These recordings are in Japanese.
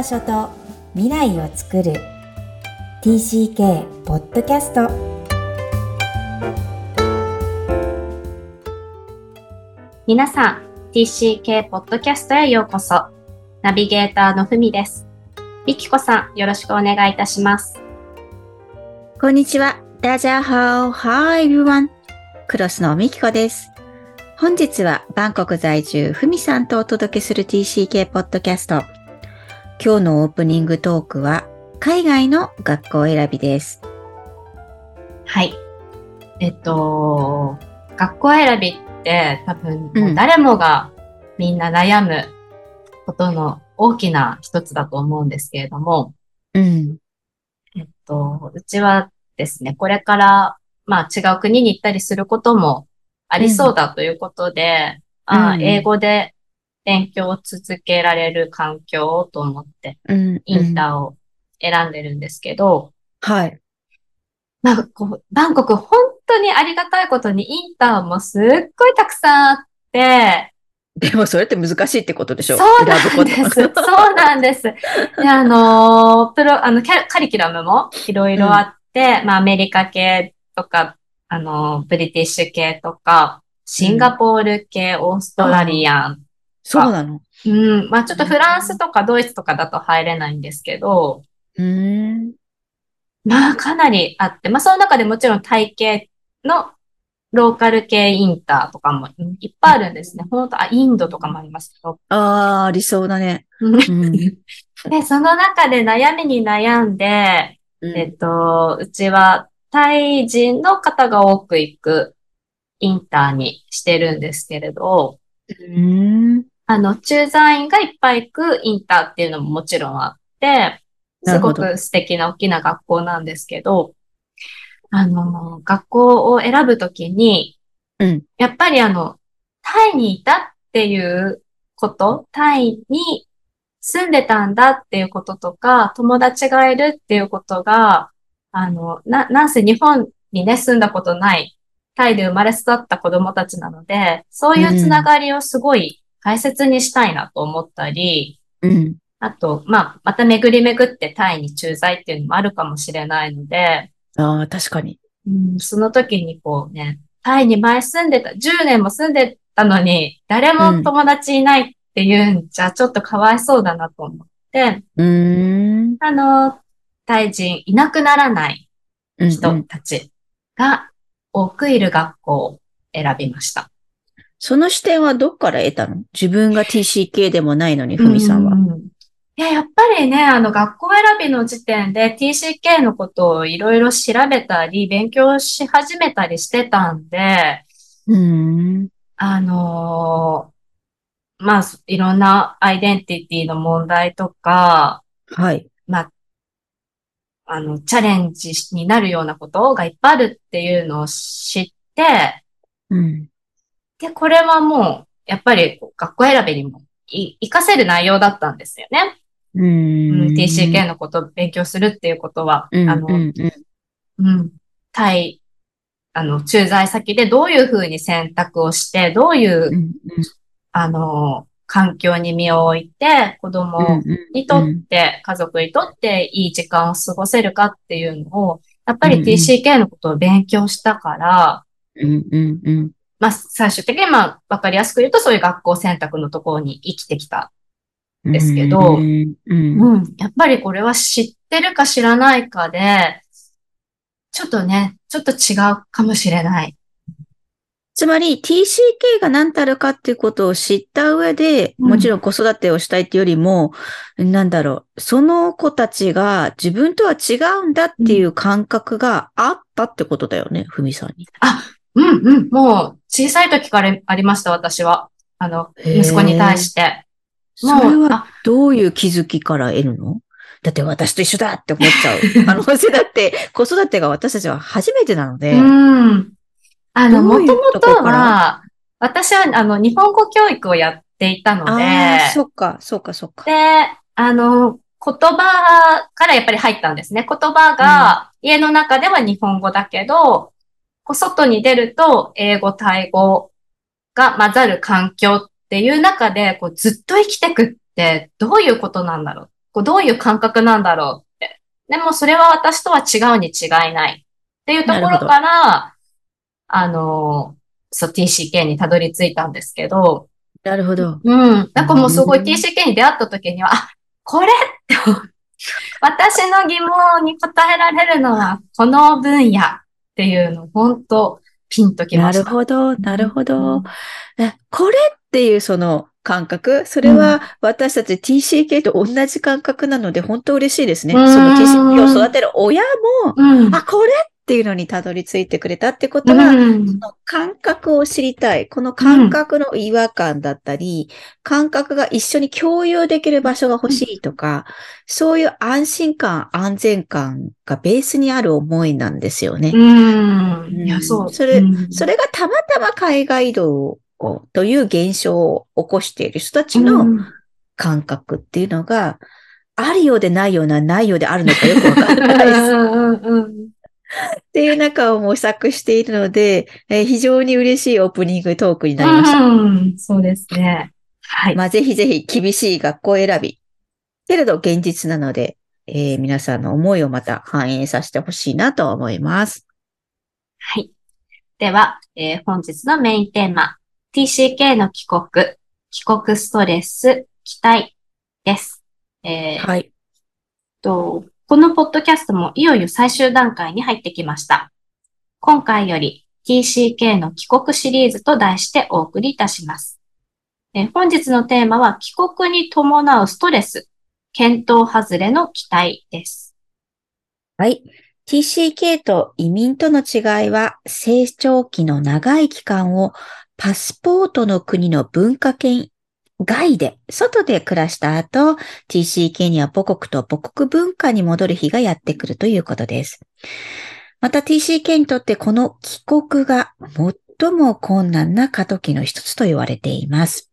場所と未来を作る TCK ポッドキャスト皆さん TCK ポッドキャストへようこそナビゲーターのふみですみきこさんよろしくお願いいたしますこんにちは。ダジャーハオ。Hi everyone. クロスのみきこです。本日はバンコク在住ふみさんとお届けする TCK ポッドキャスト。今日のオープニングトークは海外の学校選びです。はいえっと学校選びって多分うんもう誰もがみんな悩むことの大きな一つだと思うんですけれども、うん。えっと、うちはですね、これから、まあ違う国に行ったりすることもありそうだということで、あうん英語で勉強を続けられる環境をと思って、うん。インターを選んでるんですけど、はい。なんかこう、バンコク本当にありがたいことにインターもすっごいたくさんあって、でもそれって難しいってことでしょ？そうなんです。そうなんです。で、あのープロ、あの、キャカリキュラムもいろいろあって、まあ、アメリカ系とか、あのーブリティッシュ系とか、シンガポール系、オーストラリアン。そうなの？うん、まあ、ちょっとフランスとかドイツとかだと入れないんですけど、うーん。まあ、かなりあって、まあ、その中でもちろんタイ系のローカル系インターとかもうんいっぱいあるんですね。本当あ、インドとかもありますけど。あー、ありそうだね。うんうん。で、その中で悩みに悩んで、えっと、うちはタイ人の方が多く行くインターにしてるんですけれど、うん。あの、駐在員がいっぱい行くインターっていうのももちろんあって、すごく素敵な大きな学校なんですけど、あの、学校を選ぶときに、うん。やっぱりあの、タイにいたっていうこと、タイに住んでたんだっていうこととか、友達がいるっていうことが、あの、な、なんせ日本にね、住んだことない、タイで生まれ育った子供たちなので、そういうつながりをすごい大切にしたいなと思ったり、うん。あと、まあ、また巡り巡ってタイに駐在っていうのもあるかもしれないので、あー、確かに。うん、その時にこうね、タイに前住んでた、10年も住んでたのに、誰も友達いないっていうんじゃ、ちょっとかわいそうだなと思って、うーん。あの、タイ人いなくならないうん人たちが多くいる学校を選びました。その視点はどっから得たの？自分が TCK でもないのに、ふみさんは。ういや、やっぱりね、あの、学校選びの時点で TCK のことをいろいろ調べたり、勉強し始めたりしてたんで、うーん。あのーまあ、いろんなアイデンティティの問題とか、はい。まあ、あの、チャレンジになるようなことがいっぱいあるっていうのを知って、うん。で、これはもう、やっぱり学校選びにもい活かせる内容だったんですよね。ううんん。TCK のことを勉強するっていうことは、うん。あの、うんうんうん、タイ、あの、駐在先でどういうふうに選択をして、どういう、うんあの、環境に身を置いて、子供にとって、家族にとっていい時間を過ごせるかっていうのを、やっぱり TCK のことを勉強したから、うんうんうんまあ、最終的に、まあ、わかりやすく言うと、そういう学校選択のところに生きてきた。うん。ですけどうんうんうん。やっぱりこれは知ってるか知らないかで、ちょっとね、ちょっと違うかもしれない。つまり TCK が何たるかっていうことを知った上で、うんもちろん子育てをしたいっていうよりも、なんだろう、その子たちが自分とは違うんだっていう感覚があったってことだよね、ふみさんに。うんうん。もう、小さい時からありました、私は。あの、息子に対して。それもう、はあ、どういう気づきから得るの？だって私と一緒だって思っちゃう。可能性だって子育てが私たちは初めてなので。うん。あの、もともとは、私は、あの、日本語教育をやっていたので、ああ、そっか、そっか、そっか。で、あの、言葉からやっぱり入ったんですね。言葉が家の中では日本語だけど、こう外に出ると英語、タイ語が混ざる環境っていう中で、こうずっと生きてくってどういうことなんだろう？っこうどういう感覚なんだろうって。でもそれは私とは違うに違いないっていうところから、あの、そう TCK にたどり着いたんですけど、なるほど。うん。なんかもうすごいうん TCK に出会った時には、あ、これって私の疑問に答えられるのはこの分野っていうの、本当ピンときなました。るほど、なるほうどん。えこれっていうその感覚、それは私たち TCK と同じ感覚なので本当嬉しいですね。うんその TCK を育てる親も、うん。あ、これっていうのにたどり着いてくれたってことは、うんその感覚を知りたい。この感覚の違和感だったり、感覚が一緒に共有できる場所が欲しいとか、そういう安心感、安全感がベースにある思いなんですよね。うん。いや、そう。それうんそれがたまたま海外移動をという現象を起こしている人たちうのん感覚っていうのが、あるようでないような、ないようであるのかよくわかんないです。っていう中を模索しているので、えー非常に嬉しいオープニングトークになりました。うんそうですね。はい。まあ、ぜひぜひ厳しい学校選び。けれど現実なので、えー皆さんの思いをまた反映させてほしいなと思います。はい。では、えー本日のメインテーマ、TCK の帰国、帰国ストレス、期待です。えーはい。と、このポッドキャストもいよいよ最終段階に入ってきました。今回より TCK の帰国シリーズと題してお送りいたします。え本日のテーマは帰国に伴うストレス、検討外れの期待です。はい。TCK と移民との違いは、成長期の長い期間をパスポートの国の文化圏外で、外で暮らした後、TCK には母国と母国文化に戻る日がやってくるということです。また TCK にとってこの帰国が最も困難な過渡期の一つと言われています。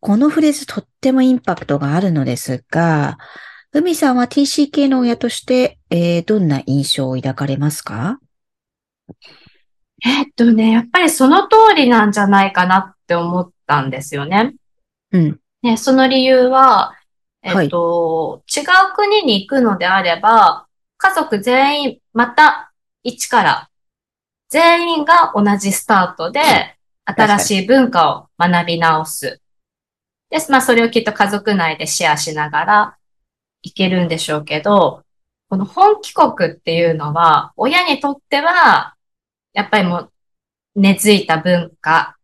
このフレーズとってもインパクトがあるのですが、海さんは TCK の親として、えーどんな印象を抱かれますか？えっとね、やっぱりその通りなんじゃないかなって思ったんですよね。うん。ね、その理由は、えっと、違う国に行くのであれば、家族全員、また一から、全員が同じスタートで、新しい文化を学び直す。で、まあそれをきっと家族内でシェアしながら行けるんでしょうけど、この本帰国っていうのは、親にとっては、やっぱりもう根付いた文化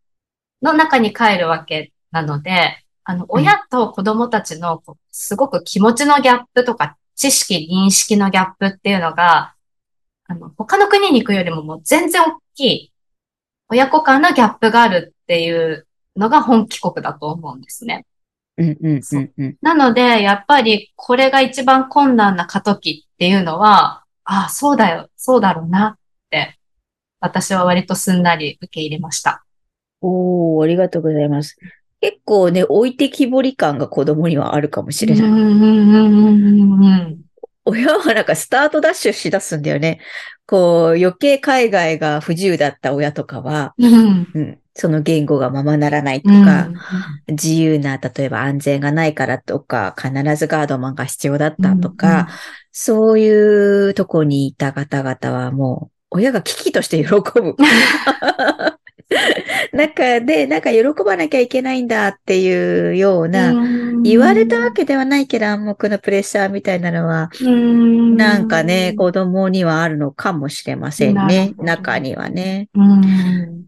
の中に帰るわけなので、あの、親と子供たちのすごく気持ちのギャップとか知識、認識のギャップっていうのが、あの、他の国に行くよりももう全然大きい親子間のギャップがあるっていうのが本帰国だと思うんですね。うんうんうんうん。なので、やっぱりこれが一番困難な過渡期っていうのは、ああ、そうだよ、そうだろうなって、私は割とすんなり受け入れました。おー、ありがとうございます。結構ね、置いてきぼり感が子供にはあるかもしれない。うんうんうんうんうん親はなんかスタートダッシュしだすんだよね。こう、余計海外が不自由だった親とかは、うん。うん、その言語がままならないとうんか、自由な、例えば安全がないからとか、必ずガードマンが必要だったとか、そういうとこにいた方々はもう、親が危機として喜ぶ。中で、なんか喜ばなきゃいけないんだっていうような、言われたわけではないけど暗黙のプレッシャーみたいなのは、うんなんかね、子供にはあるのかもしれませんなね中にはね。うん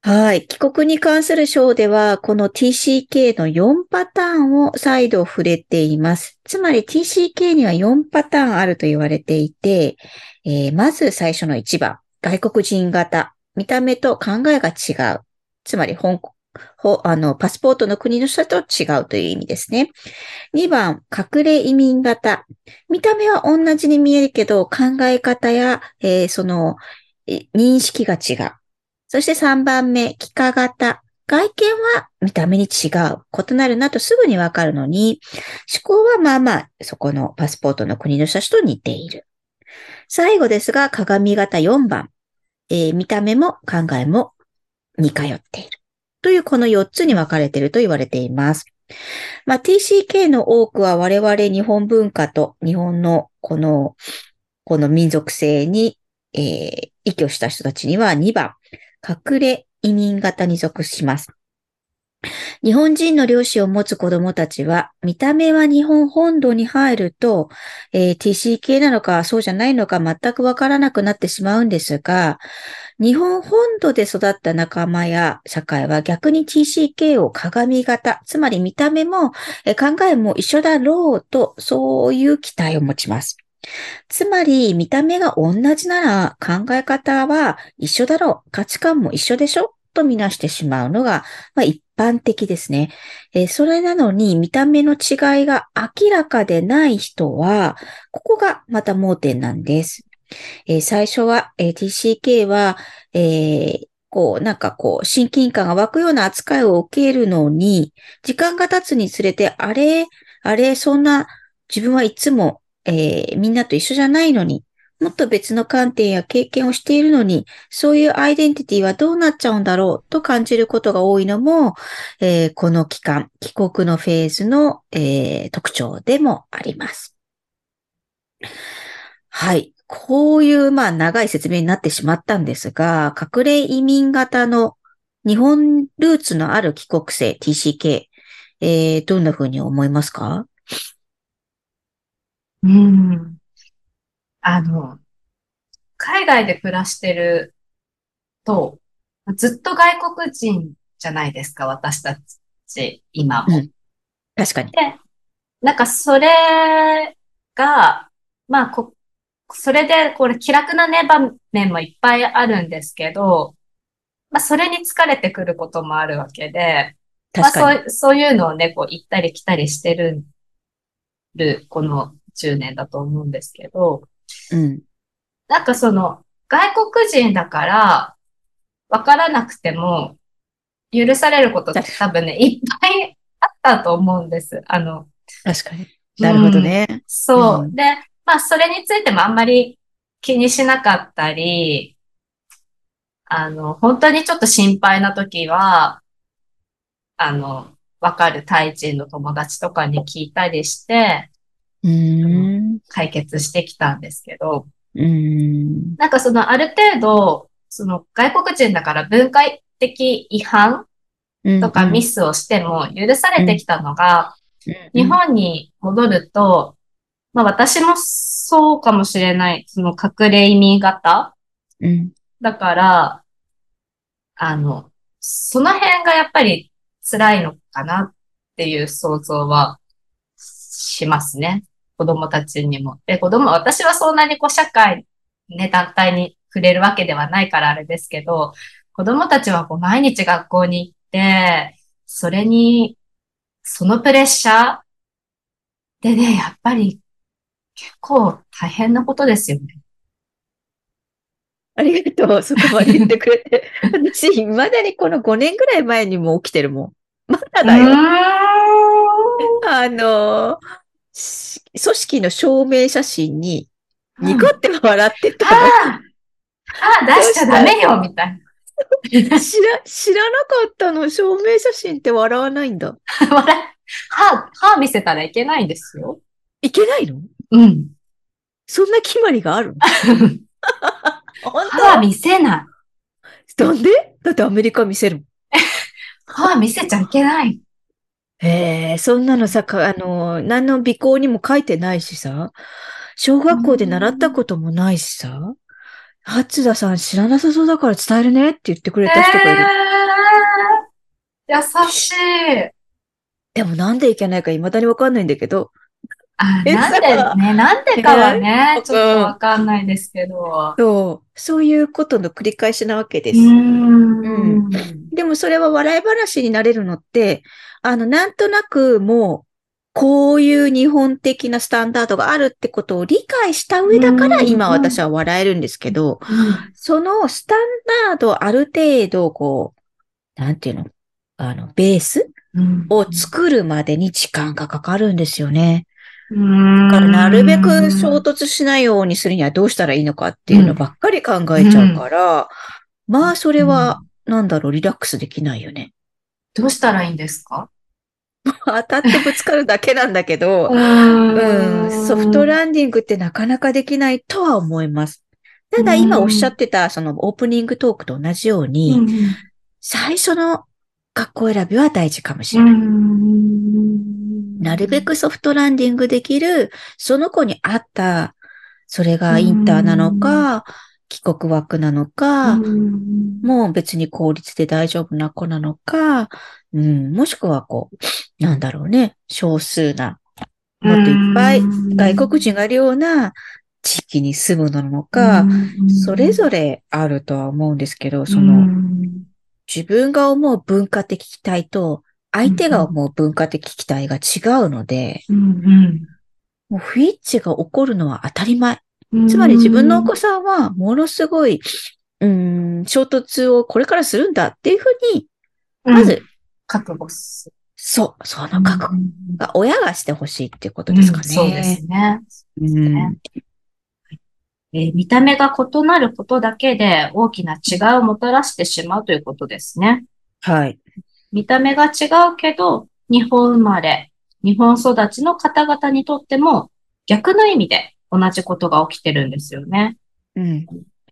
はい。帰国に関する章では、この TCK の4パターンを再度触れています。つまり TCK には4パターンあると言われていて、えーまず最初の1番、外国人型、見た目と考えが違う。つまり香港、ほあの、パスポートの国の人と違うという意味ですね。2番、隠れ移民型。見た目は同じに見えるけど、考え方や、えーその、認識が違う。そして3番目、幾何型。外見は見た目に違う。異なるなとすぐにわかるのに、思考はまあまあ、そこのパスポートの国の人たちと似ている。最後ですが、鏡型4番。えー見た目も考えも似通っている。というこの4つに分かれていると言われています。まあ、TCK の多くは我々日本文化と日本のこの、この民族性に、えー、依拠した人たちには2番、隠れ移民型に属します。日本人の両親を持つ子供たちは、見た目は日本本土に入ると、えー TCK なのかそうじゃないのか全くわからなくなってしまうんですが、日本本土で育った仲間や社会は逆に TCK を鏡型、つまり見た目もえー考えも一緒だろうと、そういう期待を持ちます。つまり、見た目が同じなら考え方は一緒だろう、価値観も一緒でしょとみなしてしまうのが、まあ、一般的ですね。えーそれなのに見た目の違いが明らかでない人は、ここがまた盲点なんです。えー最初は、えー TCK は、えーこう、なんかこう、親近感が湧くような扱いを受けるのに、時間が経つにつれて、あれ、あれ、そんな、自分はいつも、えーみんなと一緒じゃないのに、もっと別の観点や経験をしているのに、そういうアイデンティティはどうなっちゃうんだろうと感じることが多いのも、えーこの期間、帰国のフェーズの、えー特徴でもあります。はい。こういう、まあ、長い説明になってしまったんですが、隠れ移民型の日本ルーツのある帰国生 TCK、えーどんな風に思いますか？うん。あの、海外で暮らしてると、ずっと外国人じゃないですか、私たち、今も。うん確かに。なんかそれが、まあ、こ、それで、これ気楽なね、場面もいっぱいあるんですけど、まあ、それに疲れてくることもあるわけで、まあ、確かに。そう、そういうのをね、こう、行ったり来たりしてる、る、この10年だと思うんですけど、うん。なんかその、外国人だから、わからなくても、許されることって多分ね、いっぱいあったと思うんです。あの、確かに。なるほどね。そう。うんで、まあ、それについてもあんまり気にしなかったり、あの、本当にちょっと心配な時は、あの、わかるタイ人の友達とかに聞いたりして。解決してきたんですけど、うーん。なんかそのある程度、その外国人だから文化的違反うんとかミスをしても許されてきたのが、うん日本に戻ると、まあ私もそうかもしれない、その隠れ移民型うん。だから、あの、その辺がやっぱり辛いのかなっていう想像はしますね。子供たちにも。で、子供、私はそんなにこう社会、ね、団体に触れるわけではないからあれですけど、子供たちはこう毎日学校に行って、それに、そのプレッシャーでね、やっぱり結構大変なことですよね。ありがとう。そこまで言ってくれて。私、未だにこの5年ぐらい前にも起きてるもん。まだだよ。あの、し組織の証明写真に、ニコって笑ってたの。あああ出しちゃダメよみたい知ら、知らなかったの。証明写真って笑わないんだ。な。笑い歯、歯見せたらいけないんですよ。いけないの？うん。そんな決まりがあるの？本 歯見せない。当なんで？だってアメリカ見せるもん。歯見せちゃいけない。へえ、そんなのさ、かあの、何の尾行にも書いてないしさ、小学校で習ったこともないしさ、初田さん知らなさそうだから伝えるねって言ってくれた人がいる。えー、優しい。でもなんでいけないか未だにわかんないんだけど、あ、えなんでさね、なんでかはねえ、ちょっとわかんないですけど。そう、そういうことの繰り返しなわけです。うーん。でもそれは笑い話になれるのって、あの、なんとなくもう、こういう日本的なスタンダードがあるってことを理解した上だからうん今私は笑えるんですけど、そのスタンダードある程度こう、なんていうのあの、ベースうんを作るまでに時間がかかるんですよね。うんだからなるべく衝突しないようにするにはどうしたらいいのかっていうのばっかり考えちゃうから、まあそれは、なんだろう、リラックスできないよね。どうしたらいいんですか？当たってぶつかるだけなんだけど、ううん、ソフトランディングってなかなかできないとは思います。ただ今おっしゃってた、そのオープニングトークと同じように、うん。最初の学校選びは大事かもしうれない。ん。なるべくソフトランディングできる、その子に合った、それがインターなのか、帰国枠なのか、うん。もう別に公立で大丈夫な子なのか、うん、もしくはこう、なんだろうね、少数な、もっといっぱい外国人がいるような地域に住むのなのか、それぞれあるとは思うんですけど、その、自分が思う文化的期待と、相手が思う文化的期待が違うので、もう不一致が起こるのは当たり前。つまり自分のお子さんはものすごい、うん、衝突をこれからするんだっていうふうに、まず、覚悟すそう、その覚悟る。が親がしてほしいっていうことですかね。うんそうですね。うんねえー見た目が異なることだけで大きな違いをもたらしてしまうということですね。はい。見た目が違うけど、日本生まれ、日本育ちの方々にとっても逆の意味で同じことが起きてるんですよね。うん。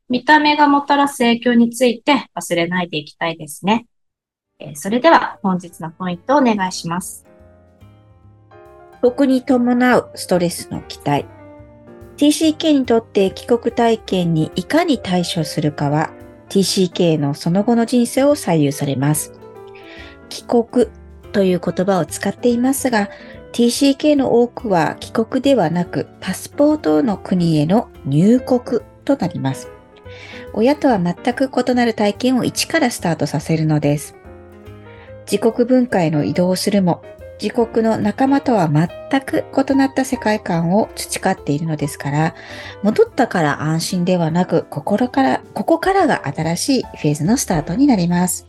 見た目がもたらす影響について忘れないでいきたいですね。えーそれでは本日のポイントをお願いします。僕に伴うストレスの期待。TCK にとって帰国体験にいかに対処するかは TCK のその後の人生を左右されます。帰国という言葉を使っていますが、TCK の多くは帰国ではなくパスポートの国への入国となります。親とは全く異なる体験を一からスタートさせるのです。自国文化への移動するも、自国の仲間とは全く異なった世界観を培っているのですから、戻ったから安心ではなく、心から、ここからが新しいフェーズのスタートになります。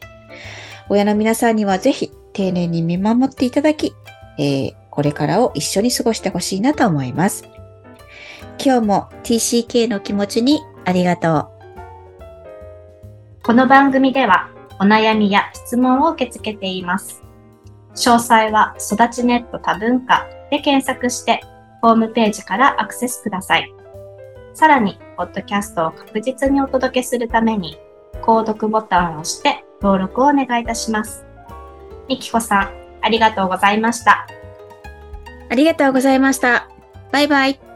親の皆さんにはぜひ丁寧に見守っていただき、えーこれからを一緒に過ごしてほしいなと思います。今日も TCK の気持ちにありがとう。この番組ではお悩みや質問を受け付けています。詳細は育ちネット多文化で検索してホームページからアクセスください。さらに、ポッドキャストを確実にお届けするために、購読ボタンを押して登録をお願いいたします。みきこさん、ありがとうございました。ありがとうございました。バイバイ。